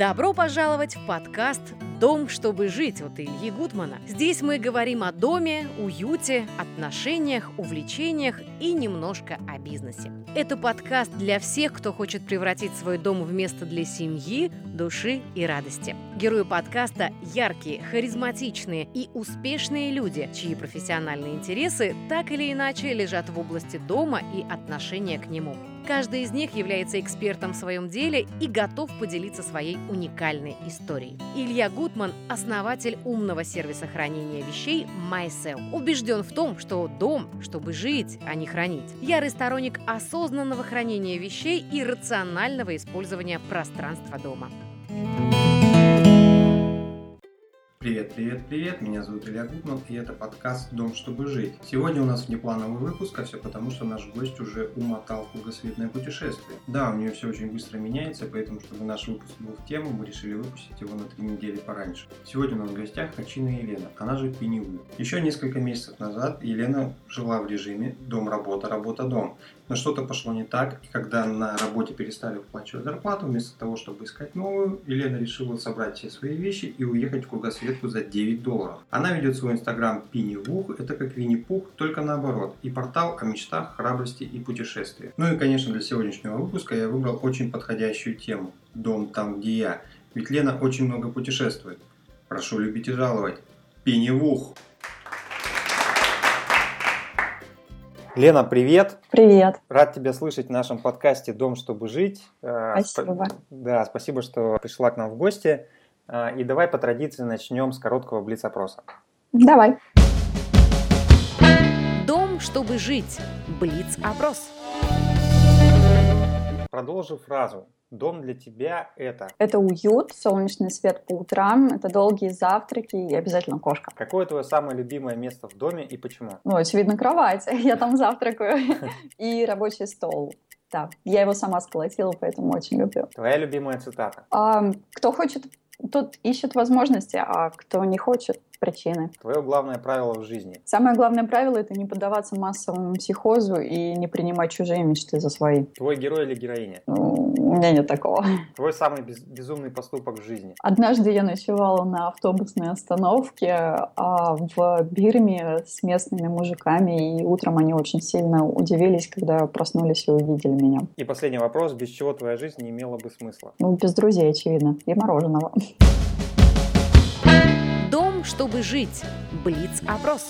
Добро пожаловать в подкаст «Дом, чтобы жить» от Ильи Гудмана. Здесь мы говорим о доме, уюте, отношениях, увлечениях и немножко о бизнесе. Это подкаст для всех, кто хочет превратить свой дом в место для семьи, души и радости. Герои подкаста – яркие, харизматичные и успешные люди, чьи профессиональные интересы так или иначе лежат в области дома и отношения к нему. Каждый из них является экспертом в своем деле и готов поделиться своей уникальной историей. Илья Гутман – основатель умного сервиса хранения вещей MySell. Убежден в том, что дом, чтобы жить, а не хранить. Ярый сторонник осознанного хранения вещей и рационального использования пространства дома. Привет, привет, привет, меня зовут Илья Гутман и это подкаст «Дом, чтобы жить». Сегодня у нас внеплановый выпуск, а все потому, что наш гость уже умотал в кругосветное путешествие. Да, у нее все очень быстро меняется, поэтому, чтобы наш выпуск был в тему, мы решили выпустить его на три недели пораньше. Сегодня у нас в гостях Хачина Елена, она же Пеневу. Еще несколько месяцев назад Елена жила в режиме «дом-работа, работа-дом», но что-то пошло не так, и когда на работе перестали выплачивать зарплату, вместо того, чтобы искать новую, Елена решила собрать все свои вещи и уехать в кругосветку за 9 долларов. Она ведет свой инстаграм Пини Вух, это как Винни-Пух, только наоборот, и портал о мечтах, храбрости и путешествиях. Ну и, конечно, для сегодняшнего выпуска я выбрал очень подходящую тему – дом там, где я. Ведь Лена очень много путешествует. Прошу любить и жаловать. Пини Вух! Лена, привет! Привет! Рад тебя слышать в нашем подкасте «Дом, чтобы жить». Э, спасибо. Сп- да, спасибо, что пришла к нам в гости. Э, и давай по традиции начнем с короткого блиц-опроса. Давай. «Дом, чтобы жить» – блиц-опрос. Продолжу фразу. Дом для тебя это? Это уют, солнечный свет по утрам, это долгие завтраки и обязательно кошка. Какое твое самое любимое место в доме и почему? Ну, очевидно, кровать. Я там завтракаю. И рабочий стол. Да, я его сама сколотила, поэтому очень люблю. Твоя любимая цитата? А, кто хочет, тот ищет возможности, а кто не хочет, причины. Твое главное правило в жизни? Самое главное правило – это не поддаваться массовому психозу и не принимать чужие мечты за свои. Твой герой или героиня? Ну, у меня нет такого. Твой самый без, безумный поступок в жизни? Однажды я ночевала на автобусной остановке а в Бирме с местными мужиками, и утром они очень сильно удивились, когда проснулись и увидели меня. И последний вопрос. Без чего твоя жизнь не имела бы смысла? Ну, без друзей, очевидно, и мороженого чтобы жить. Блиц-опрос.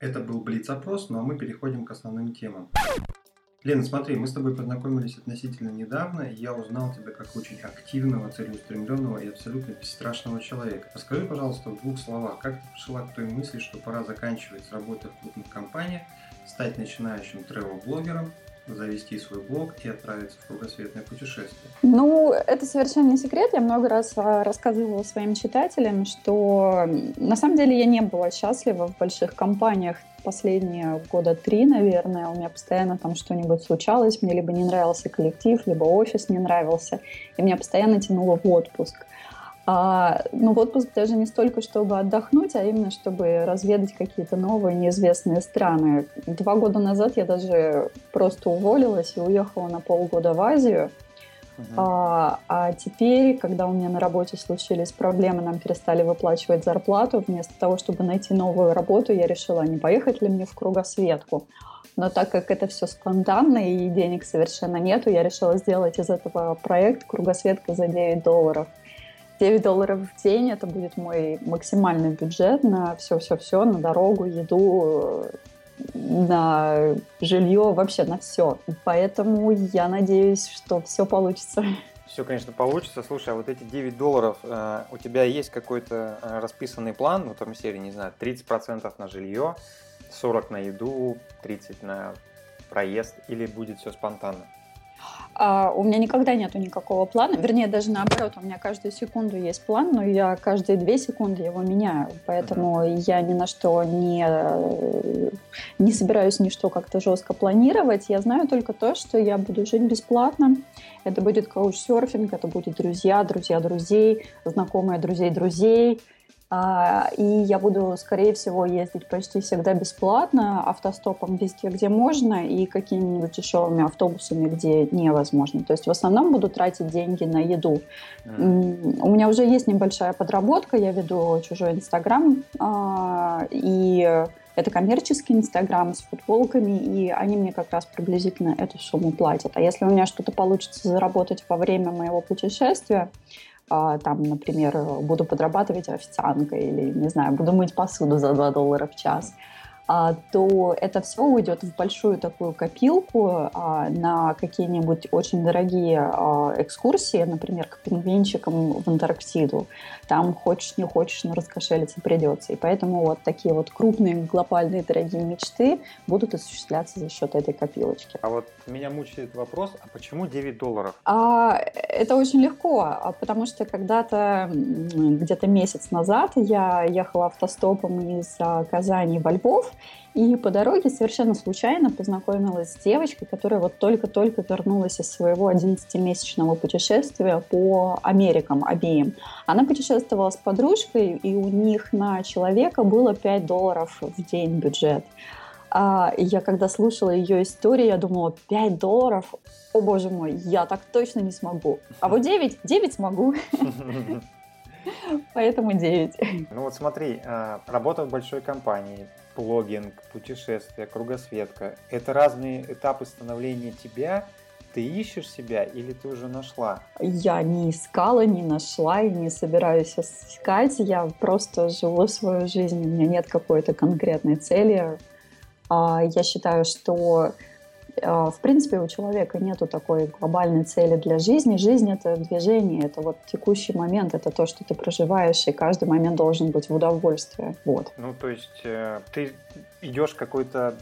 Это был Блиц-опрос, ну а мы переходим к основным темам. Лена, смотри, мы с тобой познакомились относительно недавно, и я узнал тебя как очень активного, целеустремленного и абсолютно бесстрашного человека. Расскажи, пожалуйста, в двух словах, как ты пришла к той мысли, что пора заканчивать с работой в крупных компаниях, стать начинающим тревел-блогером завести свой блог и отправиться в кругосветное путешествие? Ну, это совершенно не секрет. Я много раз а, рассказывала своим читателям, что на самом деле я не была счастлива в больших компаниях последние года три, наверное. У меня постоянно там что-нибудь случалось. Мне либо не нравился коллектив, либо офис не нравился. И меня постоянно тянуло в отпуск. А, ну, в отпуск даже не столько, чтобы отдохнуть, а именно, чтобы разведать какие-то новые неизвестные страны. Два года назад я даже просто уволилась и уехала на полгода в Азию. Uh-huh. А, а теперь, когда у меня на работе случились проблемы, нам перестали выплачивать зарплату, вместо того, чтобы найти новую работу, я решила, не поехать ли мне в кругосветку. Но так как это все спонтанно и денег совершенно нету, я решила сделать из этого проект «Кругосветка за 9 долларов». 9 долларов в день это будет мой максимальный бюджет на все-все-все, на дорогу, еду, на жилье, вообще на все. Поэтому я надеюсь, что все получится. Все, конечно, получится. Слушай, а вот эти 9 долларов, э, у тебя есть какой-то э, расписанный план, ну там серии, не знаю, 30% на жилье, 40 на еду, 30 на проезд, или будет все спонтанно? А у меня никогда нету никакого плана, вернее, даже наоборот, у меня каждую секунду есть план, но я каждые две секунды его меняю, поэтому я ни на что не, не собираюсь ничто как-то жестко планировать, я знаю только то, что я буду жить бесплатно, это будет каучсерфинг, это будет друзья, друзья друзей, знакомые друзей друзей, и я буду, скорее всего, ездить почти всегда бесплатно, автостопом везде, где можно, и какими-нибудь дешевыми автобусами, где невозможно. То есть в основном буду тратить деньги на еду. Mm. У меня уже есть небольшая подработка, я веду чужой Инстаграм, а, и это коммерческий Инстаграм с футболками, и они мне как раз приблизительно эту сумму платят. А если у меня что-то получится заработать во время моего путешествия, а, там, например, буду подрабатывать официанткой или, не знаю, буду мыть посуду за 2 доллара в час – а, то это все уйдет в большую такую копилку а, на какие-нибудь очень дорогие а, экскурсии, например, к пингвинчикам в Антарктиду. Там хочешь не хочешь, но раскошелиться придется. И поэтому вот такие вот крупные глобальные дорогие мечты будут осуществляться за счет этой копилочки. А вот меня мучает вопрос, а почему 9 долларов? А, это очень легко, потому что когда-то, где-то месяц назад я ехала автостопом из Казани во Львов, и по дороге совершенно случайно познакомилась с девочкой, которая вот только-только вернулась из своего 11-месячного путешествия по Америкам обеим. Она путешествовала с подружкой, и у них на человека было 5 долларов в день бюджет. А я когда слушала ее историю, я думала, 5 долларов? О боже мой, я так точно не смогу. А вот 9, 9 смогу. Поэтому 9. Ну вот смотри, а, работа в большой компании, блогинг, путешествия, кругосветка – это разные этапы становления тебя. Ты ищешь себя или ты уже нашла? Я не искала, не нашла и не собираюсь искать. Я просто живу свою жизнь. У меня нет какой-то конкретной цели. А, я считаю, что в принципе, у человека нету такой глобальной цели для жизни. Жизнь — это движение, это вот текущий момент, это то, что ты проживаешь, и каждый момент должен быть в удовольствие. Вот. Ну, то есть э, ты идешь к какой-то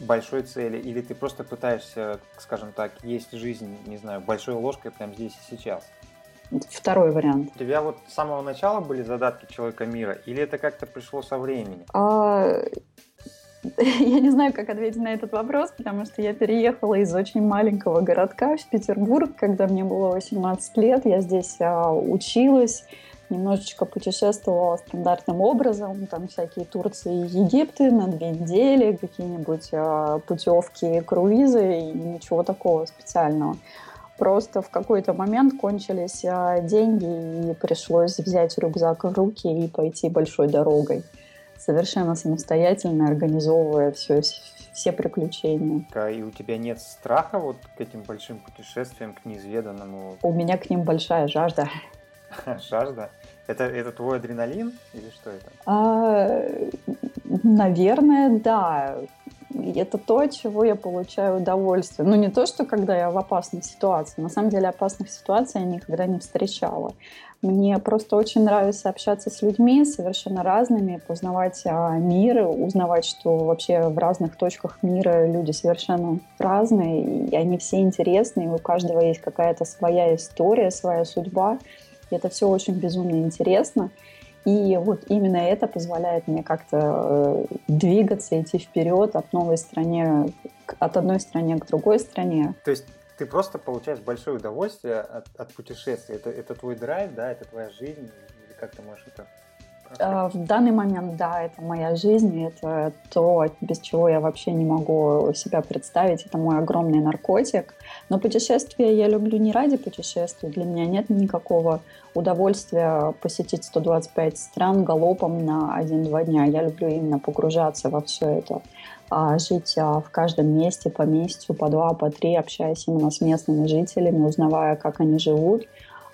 большой цели, или ты просто пытаешься, скажем так, есть жизнь, не знаю, большой ложкой прямо здесь и сейчас? Второй вариант. У тебя вот с самого начала были задатки человека мира, или это как-то пришло со временем? А, Я не знаю, как ответить на этот вопрос, потому что я переехала из очень маленького городка в Петербург, когда мне было 18 лет. Я здесь а, училась, немножечко путешествовала стандартным образом, там всякие Турции и Египты на две недели, какие-нибудь а, путевки, круизы и ничего такого специального. Просто в какой-то момент кончились а, деньги и пришлось взять рюкзак в руки и пойти большой дорогой совершенно самостоятельно организовывая все, все приключения. И у тебя нет страха вот к этим большим путешествиям, к неизведанному? У меня к ним большая жажда. Жажда? Это, это твой адреналин или что это? А, наверное, да. Это то, от чего я получаю удовольствие. Ну, не то, что когда я в опасной ситуации. На самом деле опасных ситуаций я никогда не встречала. Мне просто очень нравится общаться с людьми совершенно разными, познавать а, мир, узнавать, что вообще в разных точках мира люди совершенно разные, и они все интересные, и у каждого есть какая-то своя история, своя судьба. И это все очень безумно интересно. И вот именно это позволяет мне как-то э, двигаться, идти вперед от новой стране, от одной стране к другой стране. То есть ты просто получаешь большое удовольствие от, от путешествия. Это, это твой драйв, да, это твоя жизнь, или как ты можешь это в данный момент, да, это моя жизнь, это то, без чего я вообще не могу себя представить, это мой огромный наркотик. Но путешествия я люблю не ради путешествий, для меня нет никакого удовольствия посетить 125 стран галопом на один-два дня. Я люблю именно погружаться во все это, а, жить а, в каждом месте по месяцу, по два, по три, общаясь именно с местными жителями, узнавая, как они живут,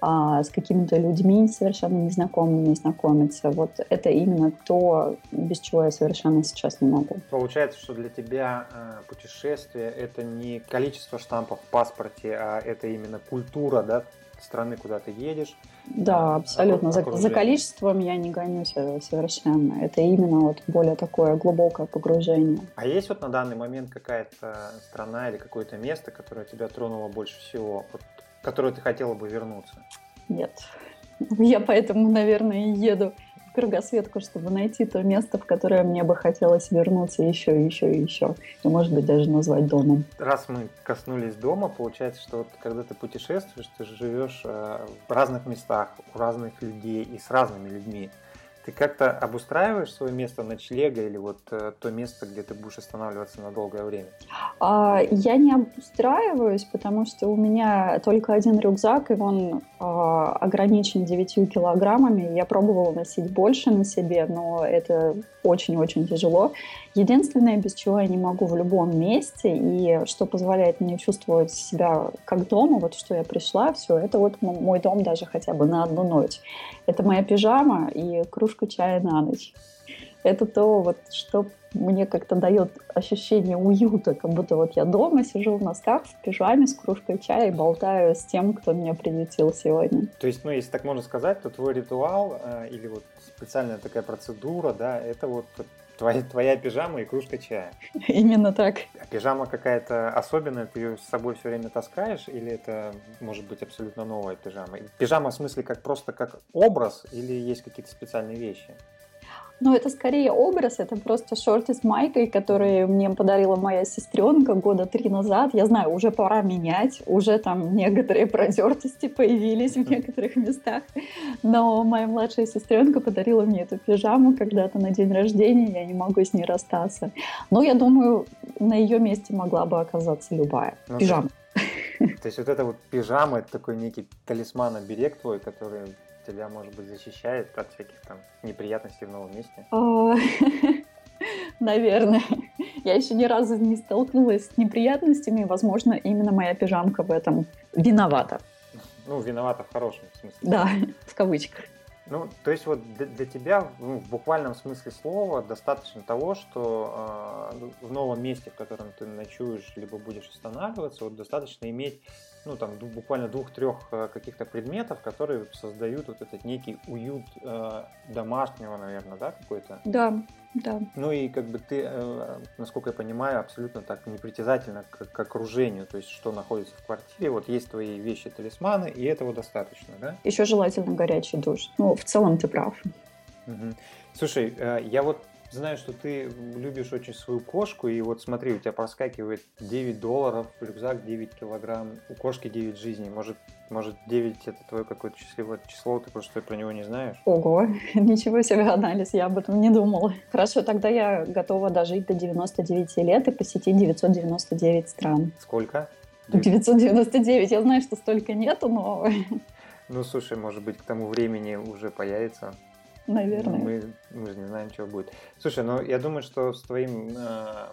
а, с какими-то людьми совершенно незнакомыми знакомиться. Вот это именно то, без чего я совершенно сейчас не могу. Получается, что для тебя э, путешествие это не количество штампов в паспорте, а это именно культура, да, страны, куда ты едешь. Да, а, абсолютно. За, за количеством я не гонюсь э, совершенно. Это именно вот более такое глубокое погружение. А есть вот на данный момент какая-то страна или какое-то место, которое тебя тронуло больше всего? Вот которую ты хотела бы вернуться? Нет. Я поэтому, наверное, и еду в кругосветку, чтобы найти то место, в которое мне бы хотелось вернуться еще, еще и еще. И, может быть, даже назвать домом. Раз мы коснулись дома, получается, что вот когда ты путешествуешь, ты живешь э, в разных местах, у разных людей и с разными людьми. Ты как-то обустраиваешь свое место ночлега или вот э, то место, где ты будешь останавливаться на долгое время? А, я не обустраиваюсь, потому что у меня только один рюкзак, и он а, ограничен 9 килограммами. Я пробовала носить больше на себе, но это очень-очень тяжело. Единственное, без чего я не могу в любом месте, и что позволяет мне чувствовать себя как дома, вот что я пришла, все, это вот мой дом даже хотя бы на одну ночь. Это моя пижама и кружка чая на ночь. Это то, вот, что мне как-то дает ощущение уюта, как будто вот я дома сижу в носках, в пижаме с кружкой чая и болтаю с тем, кто меня приютил сегодня. То есть, ну, если так можно сказать, то твой ритуал э, или вот специальная такая процедура, да, это вот твоя, твоя пижама и кружка чая. Именно так. А пижама какая-то особенная, ты ее с собой все время таскаешь, или это может быть абсолютно новая пижама? Пижама в смысле как просто как образ, или есть какие-то специальные вещи? Ну, это скорее образ, это просто шорты с майкой, которые мне подарила моя сестренка года три назад. Я знаю, уже пора менять, уже там некоторые продертости появились в некоторых местах. Но моя младшая сестренка подарила мне эту пижаму когда-то на день рождения, я не могу с ней расстаться. Но я думаю, на ее месте могла бы оказаться любая ну, пижама. То есть вот эта вот пижама, это такой некий талисман-оберег твой, который тебя, может быть, защищает от всяких там неприятностей в новом месте? Наверное. Я еще ни разу не столкнулась с неприятностями. Возможно, именно моя пижамка в этом виновата. Ну, виновата в хорошем смысле. Да, в кавычках. Ну, то есть вот для тебя ну, в буквальном смысле слова достаточно того, что э, в новом месте, в котором ты ночуешь, либо будешь останавливаться, вот достаточно иметь ну, там, буквально двух-трех э, каких-то предметов, которые создают вот этот некий уют э, домашнего, наверное, да, какой-то? Да, да. Ну и как бы ты, э, насколько я понимаю, абсолютно так непритязательно к, к окружению, то есть что находится в квартире, вот есть твои вещи-талисманы, и этого достаточно, да? Еще желательно горячий душ. Ну, в целом ты прав. Угу. Слушай, э, я вот Знаю, что ты любишь очень свою кошку, и вот смотри, у тебя проскакивает 9 долларов, рюкзак 9 килограмм, у кошки 9 жизней. Может, может 9 это твое какое-то счастливое число, ты просто про него не знаешь? Ого, ничего себе анализ, я об этом не думала. Хорошо, тогда я готова дожить до 99 лет и посетить 999 стран. Сколько? 999, я знаю, что столько нету, но... Ну, слушай, может быть, к тому времени уже появится наверное. Мы, мы же не знаем, что будет. Слушай, ну я думаю, что с твоим э,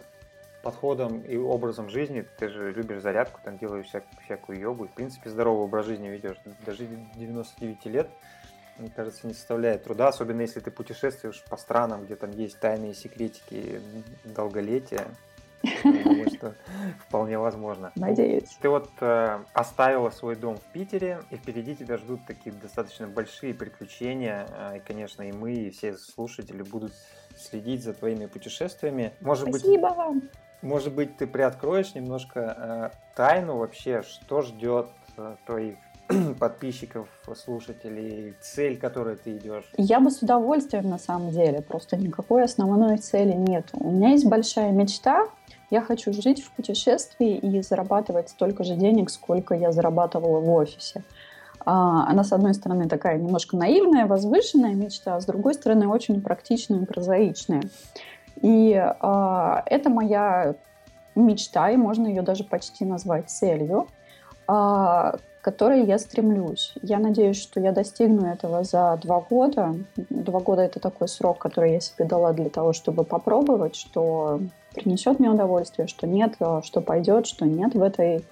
подходом и образом жизни, ты же любишь зарядку, там делаешь вся, всякую йогу, в принципе, здоровый образ жизни ведешь. Даже 99 лет, мне кажется, не составляет труда, особенно если ты путешествуешь по странам, где там есть тайные секретики долголетия. Думаю, что вполне возможно. Надеюсь. Ты вот э, оставила свой дом в Питере, и впереди тебя ждут такие достаточно большие приключения. Э, и, конечно, и мы, и все слушатели будут следить за твоими путешествиями. Может Спасибо быть, вам. Может быть, ты приоткроешь немножко э, тайну вообще, что ждет э, твоих подписчиков, слушателей, цель, которой ты идешь? Я бы с удовольствием на самом деле, просто никакой основной цели нет. У меня есть большая мечта я хочу жить в путешествии и зарабатывать столько же денег, сколько я зарабатывала в офисе. А, она, с одной стороны, такая немножко наивная, возвышенная мечта, а с другой стороны, очень практичная и прозаичная. И а, это моя мечта, и можно ее даже почти назвать целью, а, которой я стремлюсь. Я надеюсь, что я достигну этого за два года. Два года — это такой срок, который я себе дала для того, чтобы попробовать, что принесет мне удовольствие, что нет, что пойдет, что нет в этой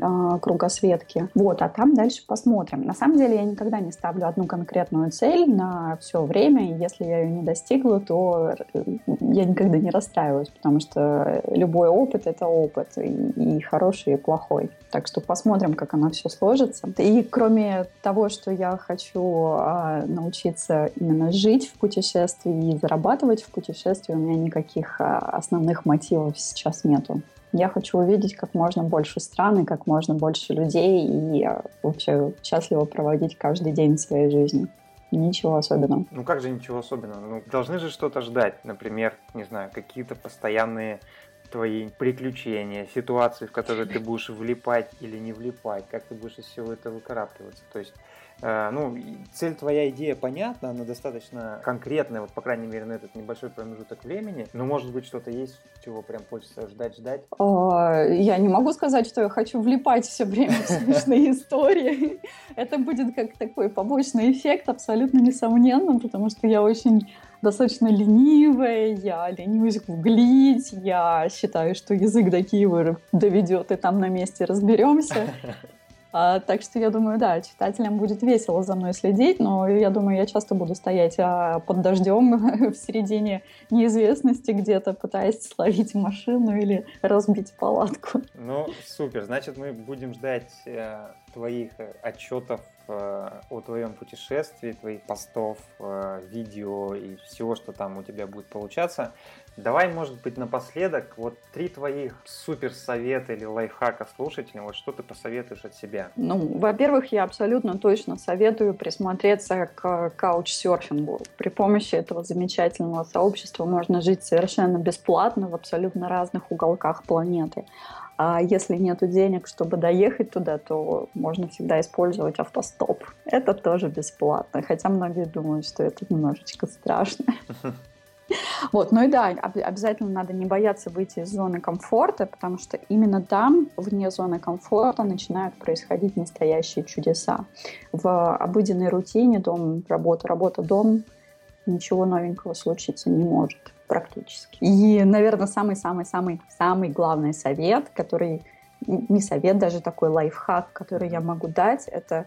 э, кругосветки. Вот, а там дальше посмотрим. На самом деле я никогда не ставлю одну конкретную цель на все время, и если я ее не достигла, то э, я никогда не расстраиваюсь, потому что любой опыт — это опыт, и, и хороший, и плохой. Так что посмотрим, как оно все сложится. И кроме того, что я хочу а, научиться именно жить в путешествии и зарабатывать в путешествии, у меня никаких а, основных мотивов сейчас нету. Я хочу увидеть как можно больше стран и как можно больше людей и а, вообще счастливо проводить каждый день своей жизни. Ничего особенного. Ну как же ничего особенного? Ну должны же что-то ждать. Например, не знаю, какие-то постоянные твои приключения, ситуации, в которые ты будешь влипать или не влипать, как ты будешь из всего этого выкарабкиваться. То есть Э, ну, цель твоя идея понятна, она достаточно конкретная, вот, по крайней мере, на этот небольшой промежуток времени, но, может быть, что-то есть, чего прям хочется ждать, ждать? А, я не могу сказать, что я хочу влипать все время в смешные истории. Это будет как такой побочный эффект, абсолютно несомненно, потому что я очень достаточно ленивая, я ленюсь гуглить, я считаю, что язык до Киева доведет, и там на месте разберемся. А, так что я думаю, да, читателям будет весело за мной следить, но я думаю, я часто буду стоять а, под дождем в середине неизвестности где-то, пытаясь словить машину или разбить палатку. Ну, супер. Значит, мы будем ждать э, твоих э, отчетов э, о твоем путешествии, твоих постов, э, видео и всего, что там у тебя будет получаться. Давай, может быть, напоследок, вот три твоих супер совета или лайфхака слушателям, вот что ты посоветуешь от себя? Ну, во-первых, я абсолютно точно советую присмотреться к каучсерфингу. При помощи этого замечательного сообщества можно жить совершенно бесплатно в абсолютно разных уголках планеты. А если нет денег, чтобы доехать туда, то можно всегда использовать автостоп. Это тоже бесплатно, хотя многие думают, что это немножечко страшно. Вот, ну и да, обязательно надо не бояться выйти из зоны комфорта, потому что именно там, вне зоны комфорта, начинают происходить настоящие чудеса. В обыденной рутине дом, работа, работа, дом, ничего новенького случиться не может практически. И, наверное, самый-самый-самый-самый главный совет, который не совет, даже такой лайфхак, который я могу дать, это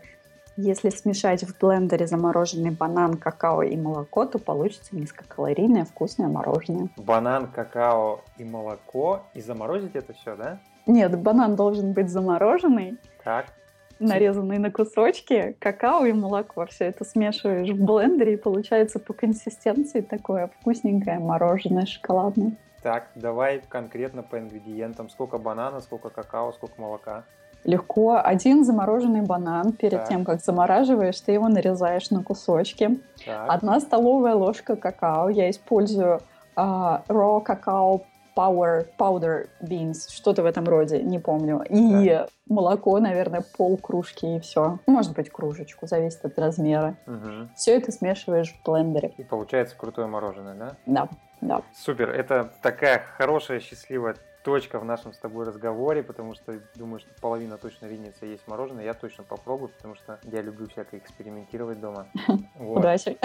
если смешать в блендере замороженный банан, какао и молоко, то получится низкокалорийное вкусное мороженое. Банан, какао и молоко. И заморозить это все, да? Нет, банан должен быть замороженный. Так. Нарезанный на кусочки, какао и молоко. Все это смешиваешь в блендере, и получается по консистенции такое вкусненькое мороженое шоколадное. Так, давай конкретно по ингредиентам. Сколько банана, сколько какао, сколько молока? Легко. Один замороженный банан, перед так. тем, как замораживаешь, ты его нарезаешь на кусочки. Так. Одна столовая ложка какао. Я использую uh, raw какао power, powder beans, что-то в этом роде, не помню. И так. молоко, наверное, пол кружки и все. Может быть, кружечку, зависит от размера. Угу. Все это смешиваешь в блендере. И получается крутое мороженое, да? Да. Да. Супер, это такая хорошая, счастливая точка в нашем с тобой разговоре, потому что думаю, что половина точно ринется есть мороженое. Я точно попробую, потому что я люблю всякое экспериментировать дома. Вот. Удачи.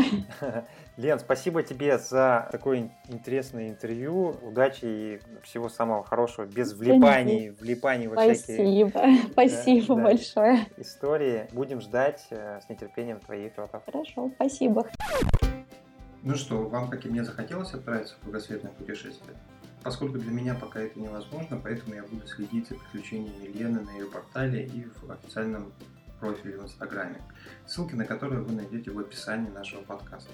Лен, спасибо тебе за такое интересное интервью. Удачи и всего самого хорошего, без влипаний, влипаний во всякие... Спасибо, спасибо да, большое. Да, истории. Будем ждать э, с нетерпением твоих фотов. Хорошо, спасибо. Ну что, вам, как и мне, захотелось отправиться в кругосветное путешествие? Поскольку для меня пока это невозможно, поэтому я буду следить за приключениями Лены на ее портале и в официальном профиле в Инстаграме, ссылки на которые вы найдете в описании нашего подкаста.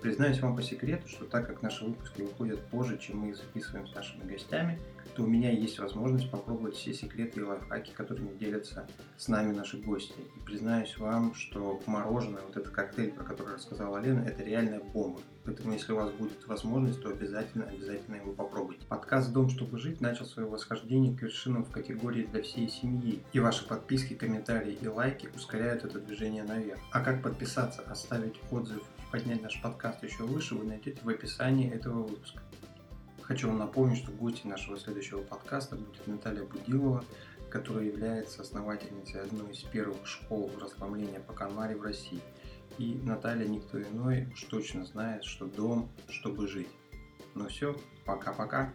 Признаюсь вам по секрету, что так как наши выпуски выходят позже, чем мы их записываем с нашими гостями, то у меня есть возможность попробовать все секреты и лайфхаки, которыми делятся с нами наши гости. И признаюсь вам, что мороженое, вот этот коктейль, про который рассказала Лена, это реальная бомба. Поэтому, если у вас будет возможность, то обязательно, обязательно его попробуйте. Подкаст «Дом, чтобы жить» начал свое восхождение к вершинам в категории для всей семьи. И ваши подписки, комментарии и лайки ускоряют это движение наверх. А как подписаться, оставить отзыв и поднять наш подкаст еще выше, вы найдете в описании этого выпуска. Хочу вам напомнить, что гостем нашего следующего подкаста будет Наталья Будилова, которая является основательницей одной из первых школ расслабления по канваре в России. И Наталья никто иной уж точно знает, что дом, чтобы жить. Ну все, пока-пока.